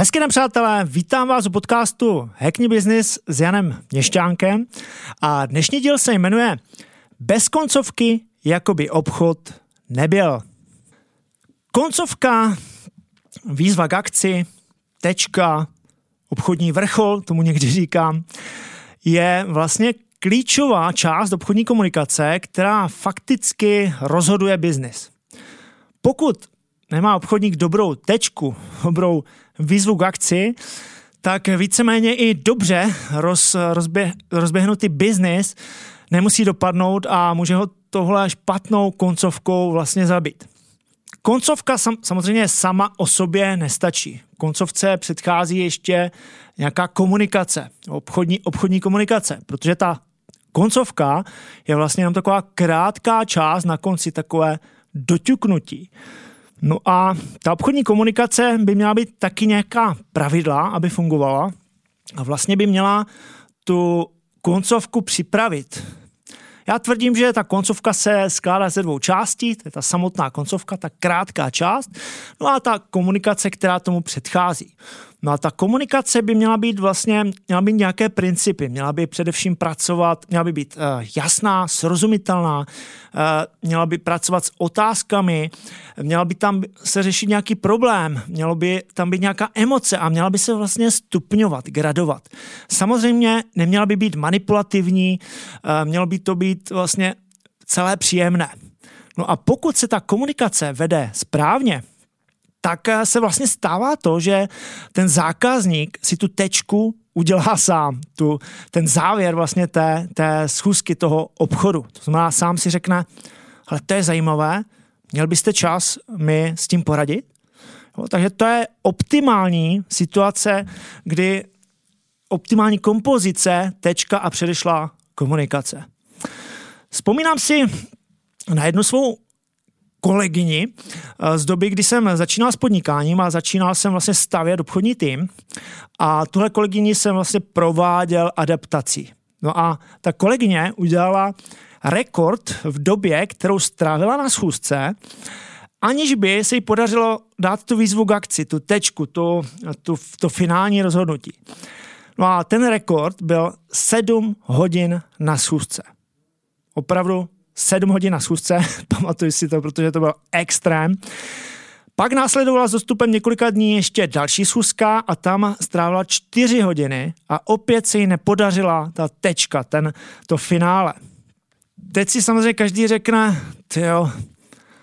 Hezky den, přátelé, vítám vás u podcastu Hackney Business s Janem Měšťánkem a dnešní díl se jmenuje Bez koncovky jako by obchod nebyl. Koncovka, výzva k akci, tečka, obchodní vrchol, tomu někdy říkám, je vlastně klíčová část obchodní komunikace, která fakticky rozhoduje biznis. Pokud nemá obchodník dobrou tečku, dobrou výzvu k akci, tak víceméně i dobře roz, rozběh, rozběhnutý biznis nemusí dopadnout a může ho tohle špatnou koncovkou vlastně zabít. Koncovka sam, samozřejmě sama o sobě nestačí. Koncovce předchází ještě nějaká komunikace, obchodní, obchodní komunikace, protože ta koncovka je vlastně jenom taková krátká část na konci takové doťuknutí. No a ta obchodní komunikace by měla být taky nějaká pravidla, aby fungovala a vlastně by měla tu koncovku připravit. Já tvrdím, že ta koncovka se skládá ze dvou částí, to je ta samotná koncovka, ta krátká část, no a ta komunikace, která tomu předchází. No a ta komunikace by měla být vlastně, měla být nějaké principy, měla by především pracovat, měla by být uh, jasná, srozumitelná, uh, měla by pracovat s otázkami, měla by tam se řešit nějaký problém, mělo by tam být nějaká emoce a měla by se vlastně stupňovat, gradovat. Samozřejmě neměla by být manipulativní, uh, mělo by to být vlastně celé příjemné. No a pokud se ta komunikace vede správně, tak eh, se vlastně stává to, že ten zákazník si tu tečku udělá sám, tu, ten závěr vlastně té, té schůzky toho obchodu. To znamená, sám si řekne, ale to je zajímavé, měl byste čas mi s tím poradit? Jo, takže to je optimální situace, kdy optimální kompozice, tečka a předešla komunikace. Vzpomínám si na jednu svou kolegyni eh, z doby, kdy jsem začínal s podnikáním a začínal jsem vlastně stavět obchodní tým a tuhle kolegyni jsem vlastně prováděl adaptací. No a ta kolegyně udělala rekord v době, kterou strávila na schůzce, aniž by se jí podařilo dát tu výzvu k akci, tu tečku, tu, tu, to finální rozhodnutí. No a ten rekord byl 7 hodin na schůzce. Opravdu 7 hodin na schůzce, pamatuju si to, protože to byl extrém. Pak následovala s dostupem několika dní ještě další schůzka a tam strávila 4 hodiny a opět se jí nepodařila ta tečka, ten, to finále. Teď si samozřejmě každý řekne, jo,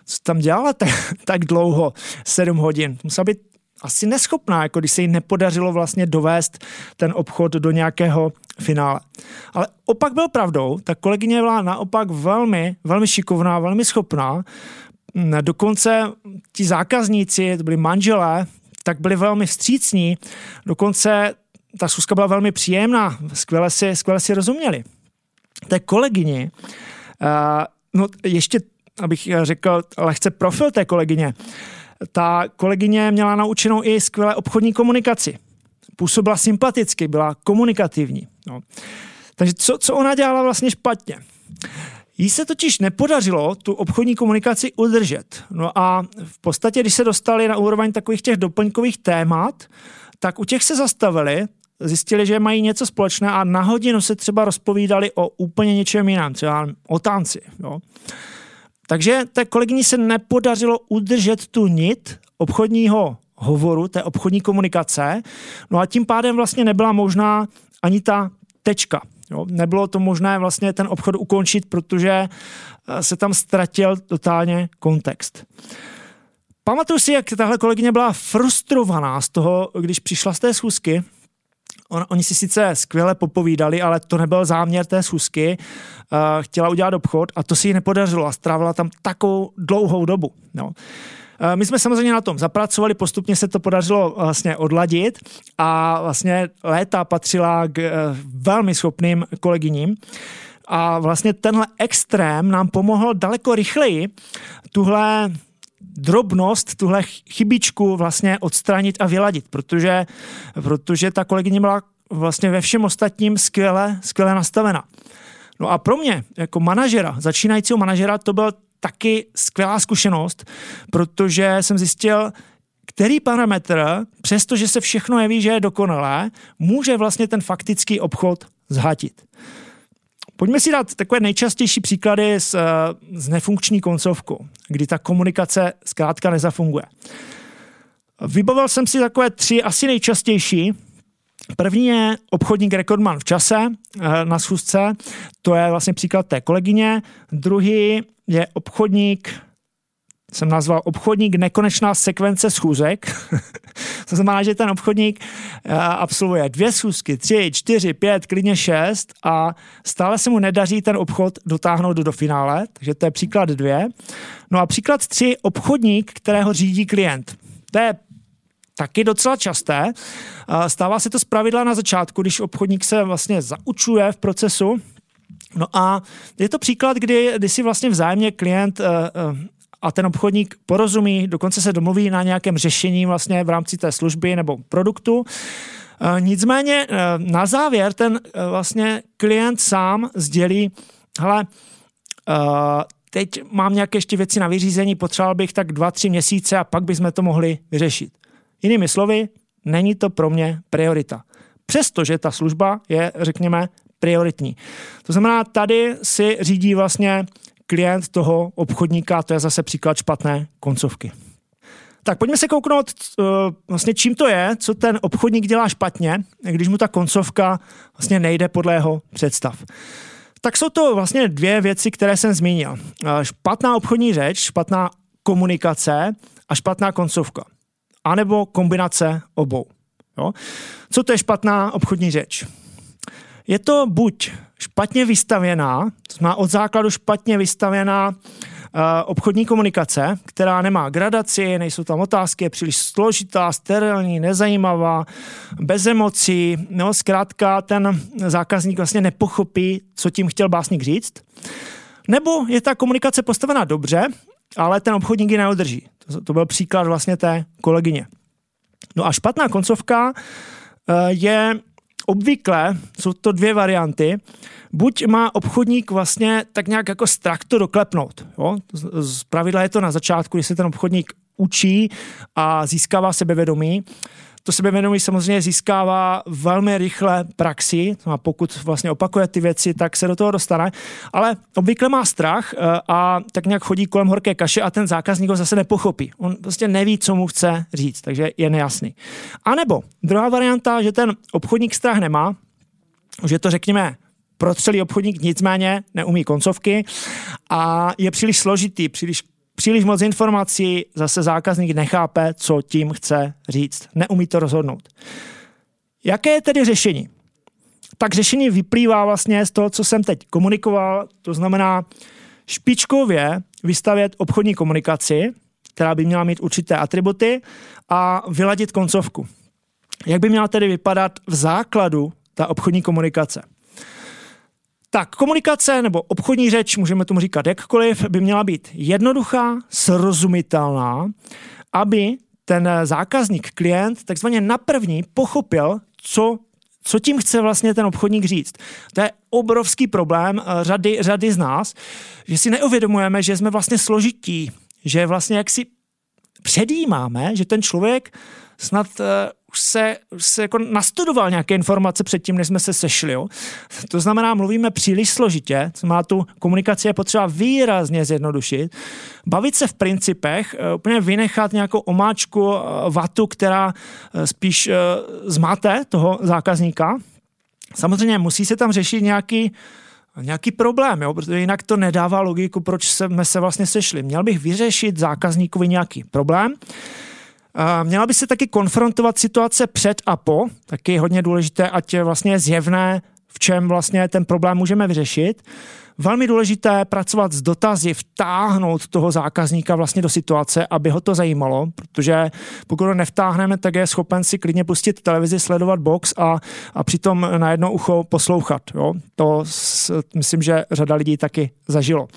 co tam dělala tak, tak dlouho, 7 hodin. Musela být asi neschopná, jako když se jí nepodařilo vlastně dovést ten obchod do nějakého finále. Ale opak byl pravdou, ta kolegyně byla naopak velmi, velmi šikovná, velmi schopná. Dokonce ti zákazníci, to byli manželé, tak byli velmi vstřícní, dokonce ta schůzka byla velmi příjemná, skvěle si, skvěle si rozuměli. Té kolegyni, uh, no ještě, abych řekl lehce profil té kolegyně, ta kolegyně měla naučenou i skvělé obchodní komunikaci. Působila sympaticky, byla komunikativní. No. Takže co, co ona dělala vlastně špatně? Jí se totiž nepodařilo tu obchodní komunikaci udržet. No a v podstatě, když se dostali na úroveň takových těch doplňkových témat, tak u těch se zastavili, zjistili, že mají něco společné a na hodinu se třeba rozpovídali o úplně něčem jiném, třeba o tanci. Jo. Takže té kolegyni se nepodařilo udržet tu nit obchodního hovoru, té obchodní komunikace, no a tím pádem vlastně nebyla možná ani ta tečka. Jo, nebylo to možné vlastně ten obchod ukončit, protože eh, se tam ztratil totálně kontext. Pamatuju si, jak tahle kolegyně byla frustrovaná z toho, když přišla z té schůzky, On, oni si sice skvěle popovídali, ale to nebyl záměr té schůzky. Uh, chtěla udělat obchod a to si ji nepodařilo a strávila tam takovou dlouhou dobu. No. My jsme samozřejmě na tom zapracovali, postupně se to podařilo vlastně odladit a vlastně léta patřila k velmi schopným kolegyním. A vlastně tenhle extrém nám pomohl daleko rychleji tuhle drobnost, tuhle chybičku vlastně odstranit a vyladit, protože, protože ta kolegyně byla vlastně ve všem ostatním skvěle, skvěle nastavena. No a pro mě, jako manažera, začínajícího manažera, to byl taky skvělá zkušenost, protože jsem zjistil, který parametr, přestože se všechno jeví, že je dokonalé, může vlastně ten faktický obchod zhatit. Pojďme si dát takové nejčastější příklady s, eh, s nefunkční koncovkou, kdy ta komunikace zkrátka nezafunguje. Vybavil jsem si takové tři asi nejčastější. První je obchodník rekordman v čase eh, na schůzce, to je vlastně příklad té kolegyně. Druhý je obchodník jsem nazval obchodník nekonečná sekvence schůzek. to znamená, že ten obchodník eh, absolvuje dvě schůzky, tři, čtyři, pět, klidně šest a stále se mu nedaří ten obchod dotáhnout do finále, takže to je příklad dvě. No a příklad tři, obchodník, kterého řídí klient. To je taky docela časté. Stává se to zpravidla na začátku, když obchodník se vlastně zaučuje v procesu, No a je to příklad, kdy, kdy si vlastně vzájemně klient uh, uh, a ten obchodník porozumí, dokonce se domluví na nějakém řešení vlastně v rámci té služby nebo produktu. E, nicméně e, na závěr ten e, vlastně klient sám sdělí, hele, teď mám nějaké ještě věci na vyřízení, potřeboval bych tak dva, tři měsíce a pak bychom to mohli vyřešit. Jinými slovy, není to pro mě priorita. Přestože ta služba je, řekněme, prioritní. To znamená, tady si řídí vlastně klient toho obchodníka, to je zase příklad špatné koncovky. Tak pojďme se kouknout, uh, vlastně čím to je, co ten obchodník dělá špatně, když mu ta koncovka vlastně nejde podle jeho představ. Tak jsou to vlastně dvě věci, které jsem zmínil. Uh, špatná obchodní řeč, špatná komunikace a špatná koncovka. A nebo kombinace obou. Jo? Co to je špatná obchodní řeč? Je to buď špatně vystavěná, to znamená od základu špatně vystavěná uh, obchodní komunikace, která nemá gradaci, nejsou tam otázky, je příliš složitá, sterilní, nezajímavá, bez emocí, no zkrátka ten zákazník vlastně nepochopí, co tím chtěl básník říct. Nebo je ta komunikace postavená dobře, ale ten obchodník ji neudrží. To, to byl příklad vlastně té kolegyně. No a špatná koncovka uh, je obvykle jsou to dvě varianty. Buď má obchodník vlastně tak nějak jako strach to doklepnout. Jo? Z pravidla je to na začátku, když se ten obchodník učí a získává sebevědomí. To sebevědomí samozřejmě získává velmi rychle praxi a pokud vlastně opakuje ty věci, tak se do toho dostane. Ale obvykle má strach eh, a tak nějak chodí kolem horké kaše a ten zákazník ho zase nepochopí. On prostě neví, co mu chce říct, takže je nejasný. A nebo druhá varianta, že ten obchodník strach nemá, že to řekněme protřelý obchodník nicméně neumí koncovky a je příliš složitý, příliš příliš moc informací, zase zákazník nechápe, co tím chce říct. Neumí to rozhodnout. Jaké je tedy řešení? Tak řešení vyplývá vlastně z toho, co jsem teď komunikoval, to znamená špičkově vystavět obchodní komunikaci, která by měla mít určité atributy a vyladit koncovku. Jak by měla tedy vypadat v základu ta obchodní komunikace? Tak komunikace nebo obchodní řeč, můžeme tomu říkat jakkoliv, by měla být jednoduchá, srozumitelná, aby ten zákazník, klient, takzvaně na první pochopil, co co tím chce vlastně ten obchodník říct. To je obrovský problém eh, řady, řady z nás, že si neuvědomujeme, že jsme vlastně složití, že vlastně jak si předjímáme, že ten člověk snad uh, už se, už se jako nastudoval nějaké informace předtím, než jsme se sešli. Jo? To znamená, mluvíme příliš složitě, co má tu komunikaci je potřeba výrazně zjednodušit, bavit se v principech, uh, úplně vynechat nějakou omáčku uh, vatu, která uh, spíš zmáte toho zákazníka. Samozřejmě musí se tam řešit nějaký nějaký problém, jo? protože jinak to nedává logiku, proč jsme se vlastně sešli. Měl bych vyřešit zákazníkovi nějaký problém, Měla by se taky konfrontovat situace před a po, taky je hodně důležité, ať je vlastně zjevné, v čem vlastně ten problém můžeme vyřešit. Velmi důležité pracovat s dotazy, vtáhnout toho zákazníka vlastně do situace, aby ho to zajímalo, protože pokud ho nevtáhneme, tak je schopen si klidně pustit televizi, sledovat box a, a přitom na jedno ucho poslouchat. Jo? To s, myslím, že řada lidí taky zažilo.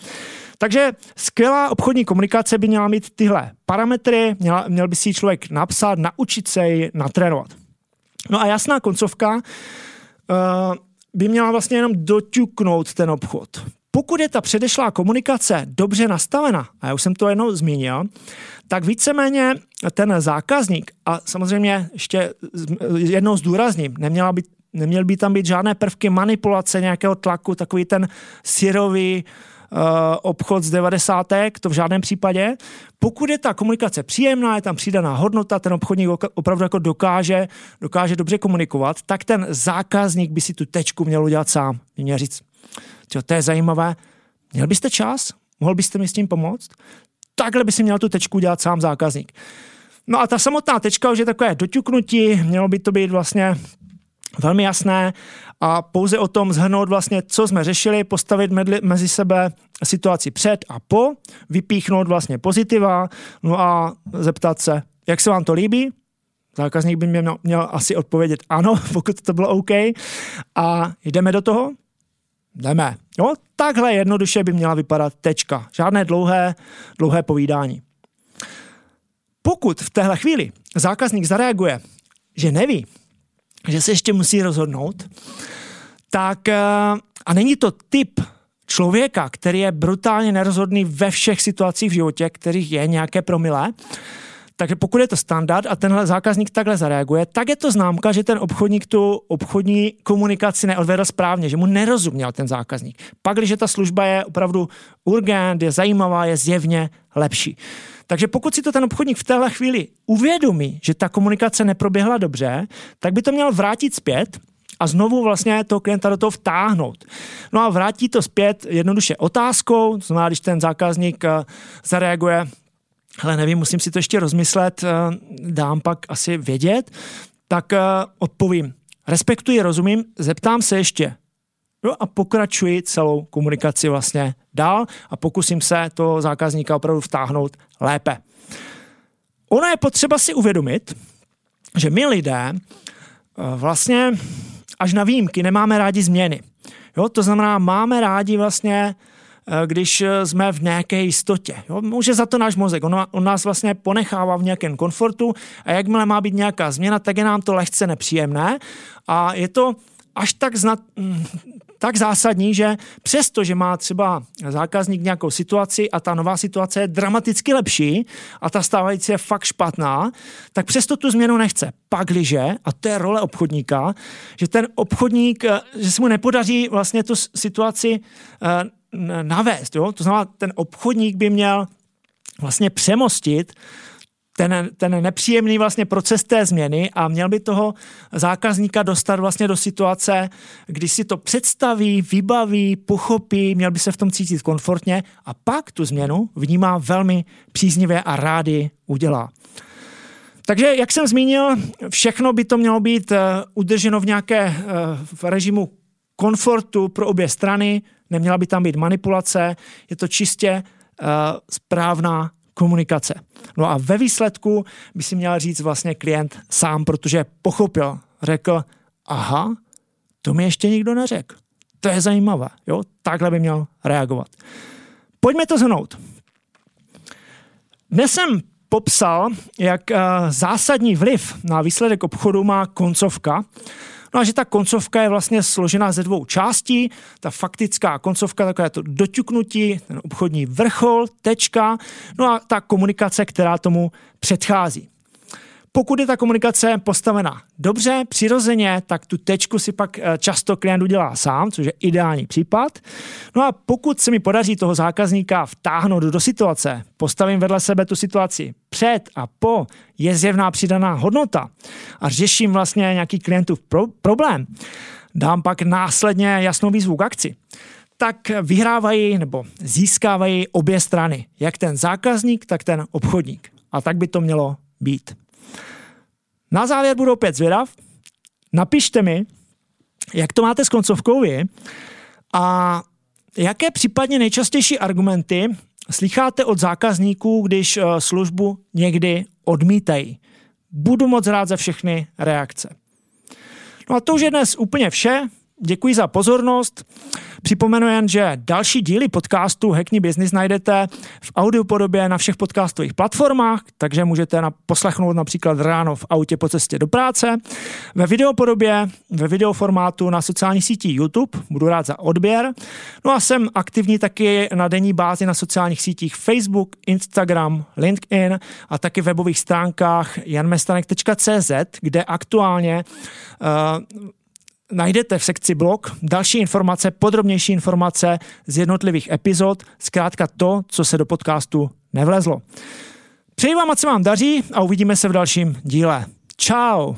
Takže skvělá obchodní komunikace by měla mít tyhle parametry, měla, měl by si člověk napsat, naučit se ji natrénovat. No a jasná koncovka uh, by měla vlastně jenom doťuknout ten obchod. Pokud je ta předešlá komunikace dobře nastavena, a já už jsem to jednou zmínil, tak víceméně ten zákazník, a samozřejmě ještě jednou zdůrazním, neměla být Neměl by tam být žádné prvky manipulace, nějakého tlaku, takový ten syrový uh, obchod z 90. to v žádném případě. Pokud je ta komunikace příjemná, je tam přidaná hodnota, ten obchodník opravdu jako dokáže, dokáže dobře komunikovat, tak ten zákazník by si tu tečku měl udělat sám. Měl říct, to je zajímavé, měl byste čas? Mohl byste mi s tím pomoct? Takhle by si měl tu tečku udělat sám zákazník. No a ta samotná tečka už je takové doťuknutí, mělo by to být vlastně velmi jasné a pouze o tom zhrnout vlastně, co jsme řešili, postavit mezi sebe situaci před a po, vypíchnout vlastně pozitiva, no a zeptat se, jak se vám to líbí, zákazník by mě měl, měl asi odpovědět ano, pokud to bylo OK. A jdeme do toho? Jdeme. Jo, takhle jednoduše by měla vypadat tečka. Žádné dlouhé, dlouhé povídání. Pokud v téhle chvíli zákazník zareaguje, že neví, že se ještě musí rozhodnout, tak eh, a není to typ člověka, který je brutálně nerozhodný ve všech situacích v životě, kterých je nějaké promilé, takže pokud je to standard a tenhle zákazník takhle zareaguje, tak je to známka, že ten obchodník tu obchodní komunikaci neodvedl správně, že mu nerozuměl ten zákazník. Pak, když ta služba je opravdu urgent, je zajímavá, je zjevně lepší. Takže pokud si to ten obchodník v téhle chvíli uvědomí, že ta komunikace neproběhla dobře, tak by to měl vrátit zpět a znovu vlastně toho klienta do toho vtáhnout. No a vrátí to zpět jednoduše otázkou, to znamená, když ten zákazník eh, zareaguje, ale nevím, musím si to ještě rozmyslet, eh, dám pak asi vědět, tak eh, odpovím. Respektuji, rozumím, zeptám se ještě. No a pokračuji celou komunikaci vlastně dál a pokusím se toho zákazníka opravdu vtáhnout lépe. Ono je potřeba si uvědomit, že my lidé eh, vlastně až na výjimky nemáme rádi změny. Jo, to znamená, máme rádi vlastně, když jsme v nějaké jistotě. Jo, může za to náš mozek. On, on nás vlastně ponechává v nějakém komfortu a jakmile má být nějaká změna, tak je nám to lehce nepříjemné a je to až tak znat, tak zásadní, že přesto, že má třeba zákazník nějakou situaci a ta nová situace je dramaticky lepší a ta stávající je fakt špatná, tak přesto tu změnu nechce. Pakliže, a to je role obchodníka, že ten obchodník, eh, že se mu nepodaří vlastně tu situaci eh, navést. Jo? To znamená, ten obchodník by měl vlastně přemostit ten, ten nepříjemný vlastně proces té změny a měl by toho zákazníka dostat vlastně do situace, kdy si to představí, vybaví, pochopí, měl by se v tom cítit komfortně a pak tu změnu vnímá velmi příznivě a rádi udělá. Takže, jak jsem zmínil, všechno by to mělo být uh, udrženo v nějaké uh, v režimu komfortu pro obě strany, neměla by tam být manipulace, je to čistě uh, správná komunikace. No a ve výsledku by si měl říct vlastně klient sám, protože pochopil, řekl, aha, to mi ještě nikdo neřekl. To je zajímavé, jo, takhle by měl reagovat. Pojďme to zhrnout. Dnes jsem popsal, jak eh, zásadní vliv na výsledek obchodu má koncovka, No a že ta koncovka je vlastně složená ze dvou částí. Ta faktická koncovka, takové to doťuknutí, ten obchodní vrchol, tečka, no a ta komunikace, která tomu předchází. Pokud je ta komunikace postavená dobře, přirozeně, tak tu tečku si pak eh, často klient udělá sám, což je ideální případ. No a pokud se mi podaří toho zákazníka vtáhnout do situace, postavím vedle sebe tu situaci před a po, je zjevná přidaná hodnota a řeším vlastně nějaký klientův pro- problém, dám pak následně jasnou výzvu k akci, tak vyhrávají nebo získávají obě strany, jak ten zákazník, tak ten obchodník. A tak by to mělo být. Na závěr budu opět zvědav. Napište mi, jak to máte s koncovkou vy a jaké případně nejčastější argumenty slycháte od zákazníků, když eh, službu někdy odmítají. Budu moc rád za všechny reakce. No a to už je dnes úplně vše. Děkuji za pozornost. Připomenu jen, že další díly podcastu Hackney Business najdete v audiopodobě na všech podcastových platformách, takže můžete na, poslechnout například ráno v autě po cestě do práce. Ve videopodobě, ve videoformátu na sociálních sítích YouTube, budu rád za odběr. No a jsem aktivní taky na denní bázi na sociálních sítích Facebook, Instagram, LinkedIn a taky webových stránkách janmestanek.cz, kde aktuálně uh, najdete v sekci blog další informace, podrobnější informace z jednotlivých epizod, zkrátka to, co se do podcastu nevlezlo. Přeji vám, ať se vám daří a uvidíme se v dalším díle. Ciao.